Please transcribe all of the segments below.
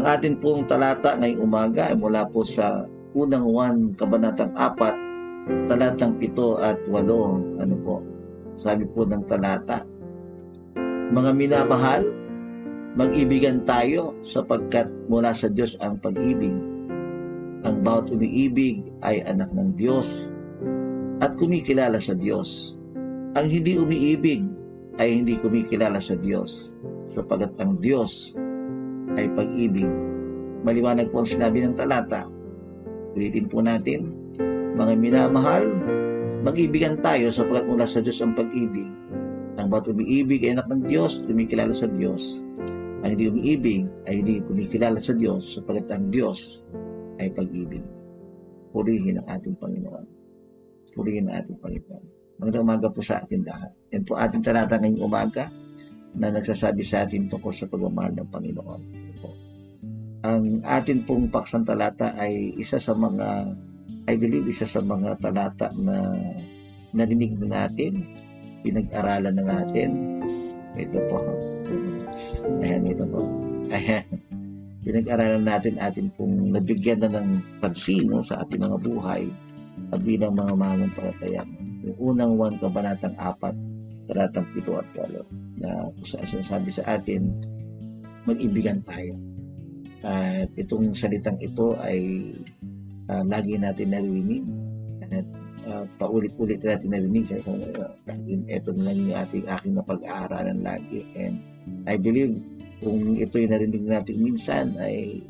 Ang atin pong talata ngayong umaga ay mula po sa unang 1, kabanatang 4, talatang 7 at 8. Ano po? Sabi po ng talata, Mga minamahal, mag-ibigan tayo sapagkat mula sa Diyos ang pag-ibig. Ang bawat umiibig ay anak ng Diyos at kumikilala sa Diyos. Ang hindi umiibig ay hindi kumikilala sa Diyos sapagkat ang Diyos ay pag-ibig. Maliwanag po ang sinabi ng talata. Ulitin po natin, mga minamahal, mag-ibigan tayo sapagkat mula sa Diyos ang pag-ibig. Ang bawat umiibig ay anak ng Diyos, kumikilala sa Diyos. Ang hindi umiibig ay hindi kumikilala sa Diyos sapagkat ang Diyos ay pag-ibig. Purihin ang ating Panginoon. Purihin ang ating Panginoon. Magandang umaga po sa ating lahat. Yan po ating talata ngayong umaga na nagsasabi sa atin tungkol sa pagmamahal ng Panginoon. Ang atin pong paksang talata ay isa sa mga, I believe, isa sa mga talata na narinig na natin, pinag-aralan na natin. Ito po. Ayan, ito po. Ayan. Pinag-aralan natin atin pong nabigyan na ng pansin sa ating mga buhay at bilang mga mananampalataya. Yung unang 1 kabanatang 4, talatang 7 at 8 na kung saan sinasabi sa atin, mag-ibigan tayo. At itong salitang ito ay uh, lagi natin narinig at uh, paulit-ulit natin narinig. Sa uh, ito na lang yung ating aking napag-aaralan lagi. And I believe kung ito yung narinig natin minsan ay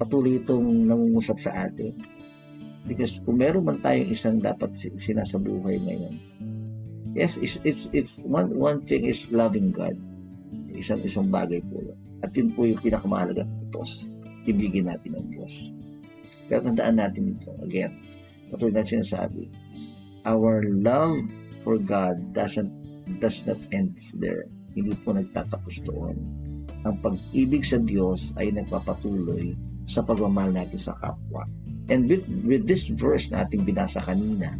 patuloy itong nangungusap sa atin. Because kung meron man tayong isang dapat sinasabuhay ngayon yes it's it's, it's one one thing is loving God. Isang isang bagay po at yun po yung pinakamahalaga utos ibigin natin ng Diyos. Pero tandaan natin ito again patuloy na sinasabi our love for God doesn't does not end there. Hindi po nagtatapos doon. Ang pag-ibig sa Diyos ay nagpapatuloy sa pagmamahal natin sa kapwa. And with, with this verse na ating binasa kanina,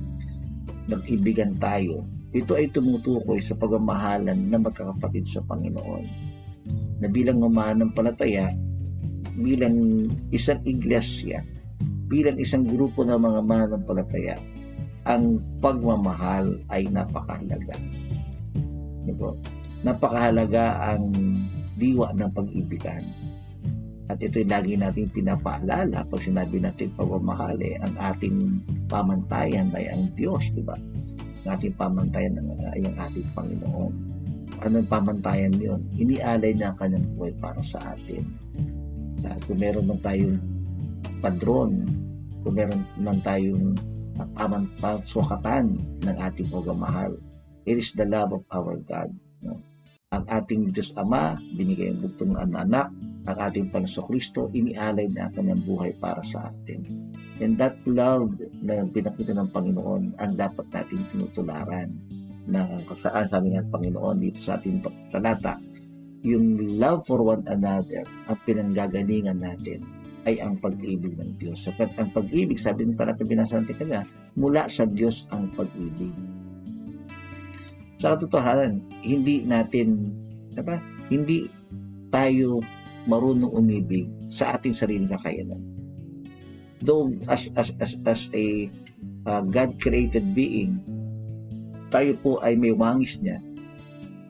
nag-ibigan tayo, ito ay tumutukoy sa pagmamahalan ng magkakapatid sa Panginoon. Na bilang palataya, bilang isang iglesia, bilang isang grupo ng mga mananampalataya, ang pagmamahal ay napakahalaga. Diba? Napakahalaga ang diwa ng pag-ibigan. At ito'y lagi natin pinapaalala pag sinabi natin pagmamahali, ang ating pamantayan ay ang Diyos, di ba? Ating pamantayan ay ang ating Panginoon. Ano ang pamantayan niyon? Inialay niya ang kanyang buhay para sa atin. At kung meron man tayong padron, kung meron man tayong pamantaswakatan ng ating pagmamahal, it is the love of our God. No? Ang ating Diyos Ama, binigay ang bugtong ng anak, ang ating Panginoon Kristo, inialay na kanyang buhay para sa atin. And that love na pinakita ng Panginoon ang dapat nating tinutularan na kasaan sabi ng Panginoon dito sa ating talata, yung love for one another ang pinanggagalingan natin ay ang pag-ibig ng Diyos. Sapagkat ang pag-ibig, sabi ng talata binasa natin kanya, mula sa Diyos ang pag-ibig sa katotohanan, hindi natin, diba? hindi tayo marunong umibig sa ating sariling kakayanan. Though as, as, as, as a uh, God-created being, tayo po ay may wangis niya.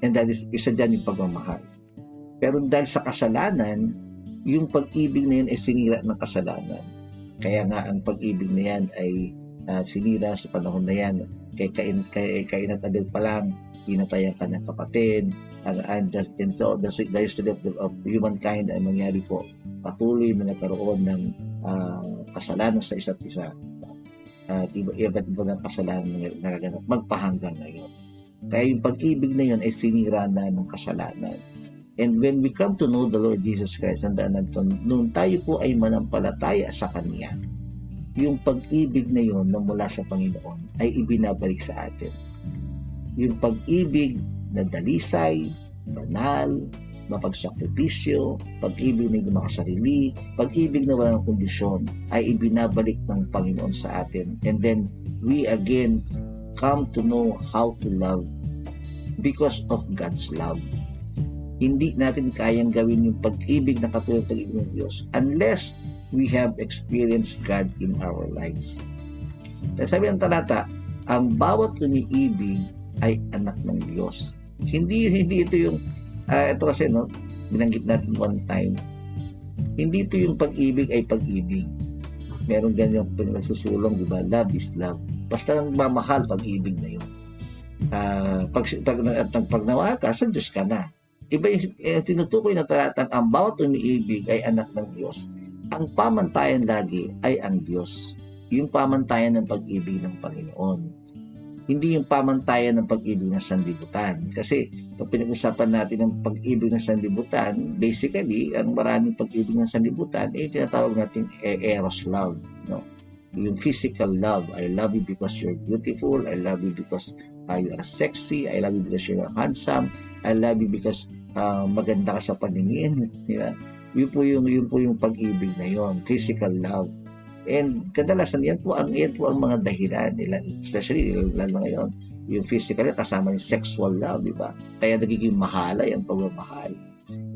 And that is isa dyan yung pagmamahal. Pero dahil sa kasalanan, yung pag-ibig na yun ay sinira ng kasalanan. Kaya nga ang pag-ibig na yan ay uh, sinira sa panahon na yan kay Kain, kay Kain at pa lang, pinatay ang kanyang kapatid, and, and, and so the, the history of, of humankind ay mangyari po. Patuloy na nagkaroon ng uh, kasalanan sa isa't isa. At uh, iba, iba't iba ng kasalanan na nagaganap magpahanggang ngayon. Kaya yung pag-ibig na yun ay sinira na ng kasalanan. And when we come to know the Lord Jesus Christ, tandaan natin, nung tayo po ay manampalataya sa Kanya, yung pag-ibig na yon na mula sa Panginoon ay ibinabalik sa atin. Yung pag-ibig na dalisay, banal, mapagsakripisyo, pag-ibig na makasarili, pag-ibig na walang kondisyon ay ibinabalik ng Panginoon sa atin. And then we again come to know how to love because of God's love. hindi natin kayang gawin yung pag-ibig na katulad ng pag-ibig ng Diyos unless we have experienced God in our lives. Kaya sabi ng talata, ang bawat umiibig ay anak ng Diyos. Hindi hindi ito yung uh, ito kasi no, binanggit natin one time. Hindi ito yung pag-ibig ay pag-ibig. Meron ganyan pag nagsusulong, di ba? Love is love. Basta nang mamahal, pag-ibig na yun. Uh, pag, pag, pag, pag nawa ka, sa Diyos ka na. Iba yung eh, tinutukoy na talatang ang bawat umiibig ay anak ng Diyos. Ang pamantayan lagi ay ang Diyos. Yung pamantayan ng pag-ibig ng Panginoon hindi yung pamantayan ng pag-ibig ng sanlibutan. Kasi pag pinag-usapan natin ng pag-ibig ng sanlibutan, basically, ang maraming pag-ibig ng sanlibutan, eh, tinatawag natin eh, eros love. No? Yung physical love. I love you because you're beautiful. I love you because uh, you are sexy. I love you because you're handsome. I love you because uh, maganda ka sa paningin. Di ba? Yun po yung, yun po yung pag-ibig na yon physical love. And kadalasan yan po ang yan po ang mga dahilan nila, especially lalo ngayon, yung physical kasama yung sexual love, di ba? Kaya nagiging mahalay ang pagmamahal.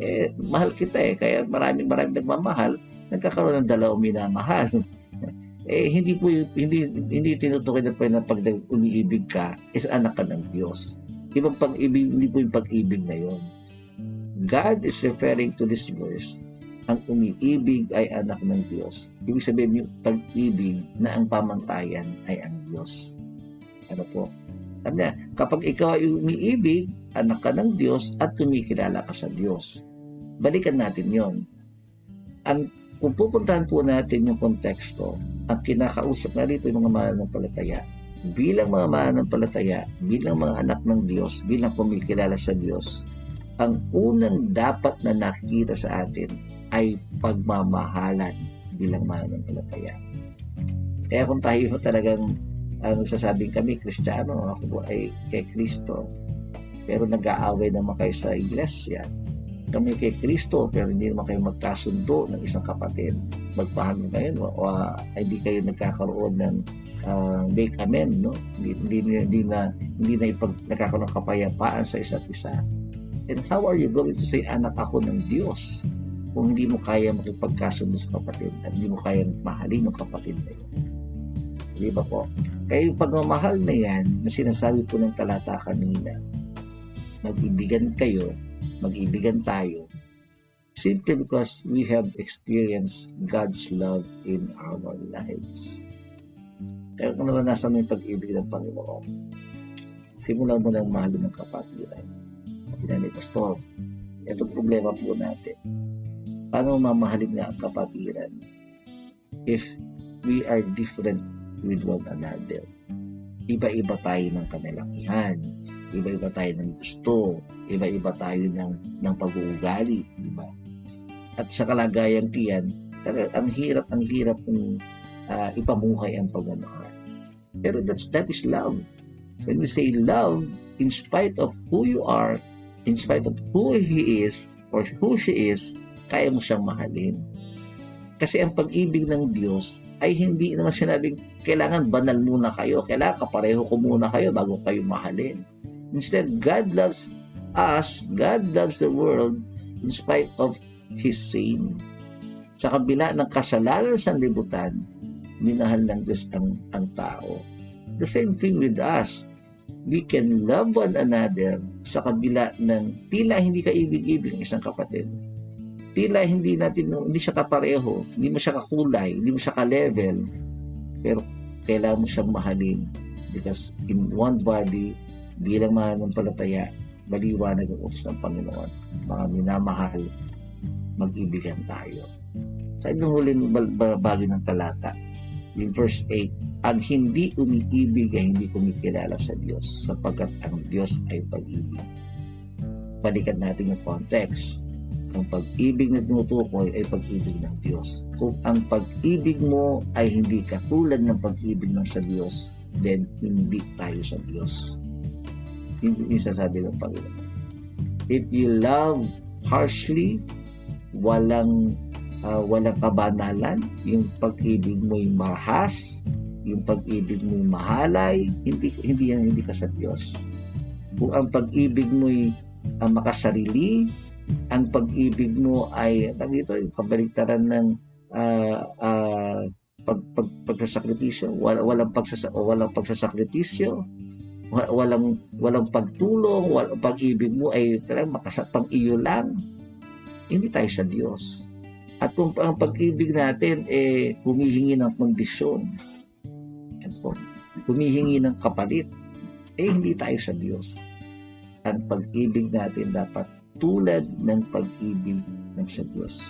Eh, mahal kita eh, kaya maraming maraming nagmamahal, nagkakaroon ng dalawang minamahal. eh, hindi po hindi hindi tinutukoy na po na pag umiibig ka is anak ka ng Diyos. Ibang pag-ibig, hindi po yung pag-ibig na yon. God is referring to this verse ang umiibig ay anak ng Diyos. Ibig sabihin yung pag-ibig na ang pamantayan ay ang Diyos. Ano po? Sabi kapag ikaw ay umiibig, anak ka ng Diyos at kumikilala ka sa Diyos. Balikan natin yon. Ang, kung pupuntahan po natin yung konteksto, ang kinakausap na dito yung mga mananampalataya, bilang mga mananampalataya, bilang mga anak ng Diyos, bilang kumikilala sa Diyos, ang unang dapat na nakikita sa atin ay pagmamahalan bilang mananampalataya. Kaya kung tayo talagang uh, nagsasabing kami, Kristiyano, ako po ay kay Kristo, pero nag-aaway naman kayo sa iglesia, kami kay Kristo, pero hindi naman kayo magkasundo ng isang kapatid. Magpahangin kayo, o uh, hindi kayo nagkakaroon ng uh, make amen, no? Hindi, hindi, hindi na, hindi na ipag, nagkakaroon ng kapayapaan sa isa't isa. And how are you going to say, anak ako ng Diyos? Kung hindi mo kaya makipagkasundo sa kapatid at hindi mo kaya mahalin ng kapatid na yun. Di ba po? Kaya yung pagmamahal na yan, na sinasabi po ng talata kanina, mag-ibigan kayo, mag-ibigan tayo, simply because we have experienced God's love in our lives. Kaya kung naranasan mo yung pag-ibig ng Panginoon, simulan mo ng mahalin ng kapatiran. Sabi na ni Pastor, ito problema po natin paano mamahalin nga ang kapatiran if we are different with one another? Iba-iba tayo ng kanalakihan, iba-iba tayo ng gusto, iba-iba tayo ng, ng pag-uugali, di ba? At sa kalagayan kiyan, ang hirap, ang hirap ng uh, ipamuhay ang pagmamahal. Pero that's, that is love. When we say love, in spite of who you are, in spite of who he is or who she is, kaya mo siyang mahalin. Kasi ang pag-ibig ng Diyos ay hindi naman sinabing kailangan banal muna kayo, kailangan kapareho ko muna kayo bago kayo mahalin. Instead, God loves us, God loves the world in spite of His sin. Sa kabila ng kasalanan sa libutan, minahal ng Diyos ang, ang tao. The same thing with us. We can love one another sa kabila ng tila hindi ka ibig-ibig ng isang kapatid tila hindi natin, hindi siya kapareho, hindi mo siya kakulay, hindi mo siya ka-level, pero kailangan mo siyang mahalin because in one body, bilang mananampalataya, maliwanag ang utos ng Panginoon. Mga minamahal, mag-ibigan tayo. Sa ibang huling bagay ng talata, in verse 8, ang hindi umiibig ay hindi kumikilala sa Diyos sapagkat ang Diyos ay pag-ibig. Balikan natin yung context ang pag-ibig na tinutukoy ay pag-ibig ng Diyos. Kung ang pag-ibig mo ay hindi katulad ng pag-ibig ng sa Diyos, then hindi tayo sa Diyos. Hindi yung sasabi ng Panginoon. If you love harshly, walang uh, walang kabanalan, yung pag-ibig mo'y mahas, yung pag-ibig mo'y mahalay, hindi hindi yan hindi ka sa Diyos. Kung ang pag-ibig mo'y uh, makasarili, ang pag-ibig mo ay dito yung kabaligtaran ng ah ah, pag, pag pagsasakripisyo. Wala walang pagsasa walang pagsasakripisyo. Wa- walang walang pagtulong. Walang pag-ibig mo ay talagang makasapang iyo lang. Hindi tayo sa Diyos. At kung ang pag-ibig natin eh humihingi ng kondisyon. Humihingi ng kapalit. Eh hindi tayo sa Diyos. Ang pag-ibig natin dapat tulad ng pag-ibig ng sa Diyos.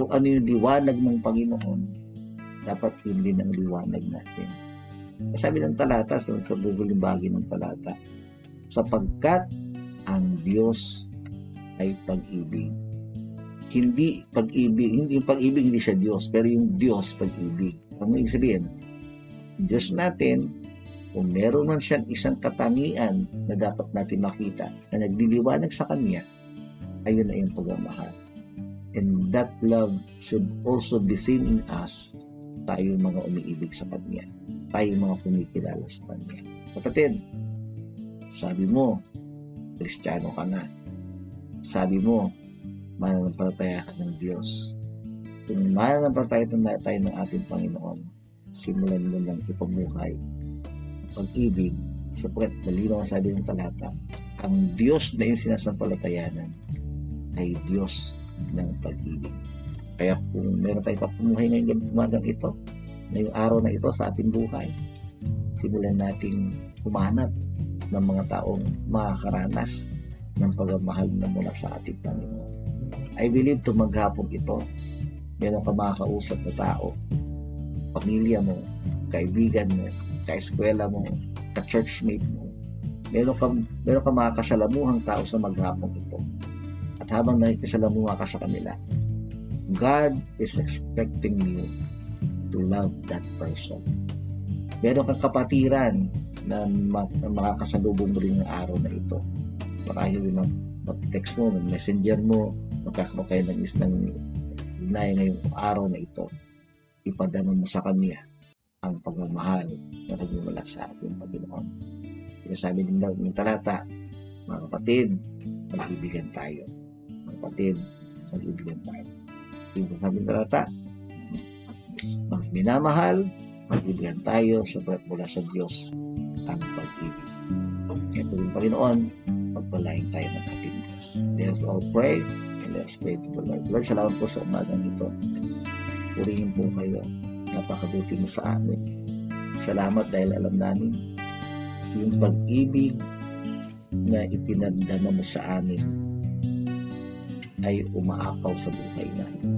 Kung ano yung liwanag ng Panginoon dapat yun din ang liwanag natin. Sabi ng talata sa, sa bubuling bahagi ng talata sapagkat ang Diyos ay pag-ibig. Hindi pag-ibig hindi yung pag-ibig hindi siya Diyos pero yung Diyos pag-ibig. Ano yung sabihin? Diyos natin kung meron man siyang isang katangian na dapat natin makita na nagliliwanag sa Kanya ayun na yung pagmamahal. And that love should also be seen in us. Tayo mga umiibig sa Kanya. Tayo mga kumikilala sa Kanya. Kapatid sabi mo Kristiyano ka na. Sabi mo mananampalataya ka ng Diyos. Kung mananampalataya tayo ng ating Panginoon simulan mo lang ipamuhay pag-ibig sapagkat malinaw ang sabi ng talata ang Diyos na yung sinasampalatayanan ay Diyos ng pag-ibig. Kaya kung meron tayong papumuhay ngayong umagang ito ngayong araw na ito sa ating buhay simulan nating humanap ng mga taong makakaranas ng pagmamahal na mula sa ating Panginoon. I believe to maghapon ito. Meron ka makakausap na tao pamilya mo kaibigan mo ka-eskwela mo, ka-churchmate mo. Meron ka, meron ka mga kasalamuhang tao sa maghapong ito. At habang nakikisalamuha ka sa kanila, God is expecting you to love that person. Meron kang kapatiran na, ma- na mo rin ng araw na ito. Marahil mag, mag-text mo, mag-messenger mo, magkakaroon kayo ng isang ugnayan ngayong araw na ito. Ipadama mo sa kanya ang pagmamahal na nagmumula sa ating Panginoon. Sinasabi din daw ng talata, mga kapatid, mag-ibigan tayo. Mga kapatid, mag-ibigan tayo. Yung sabi ng talata, mga minamahal, mag-ibigan tayo sabat mula sa Diyos ang pag-ibig. Kaya po yung Panginoon, pagpalain tayo ng ating Diyos. Let us all pray and let us pray to the Lord. Lord, salamat po sa umagang ito. Purihin po kayo napakabuti mo sa amin. Salamat dahil alam namin yung pag-ibig na ipinagdama mo sa amin ay umaapaw sa buhay namin.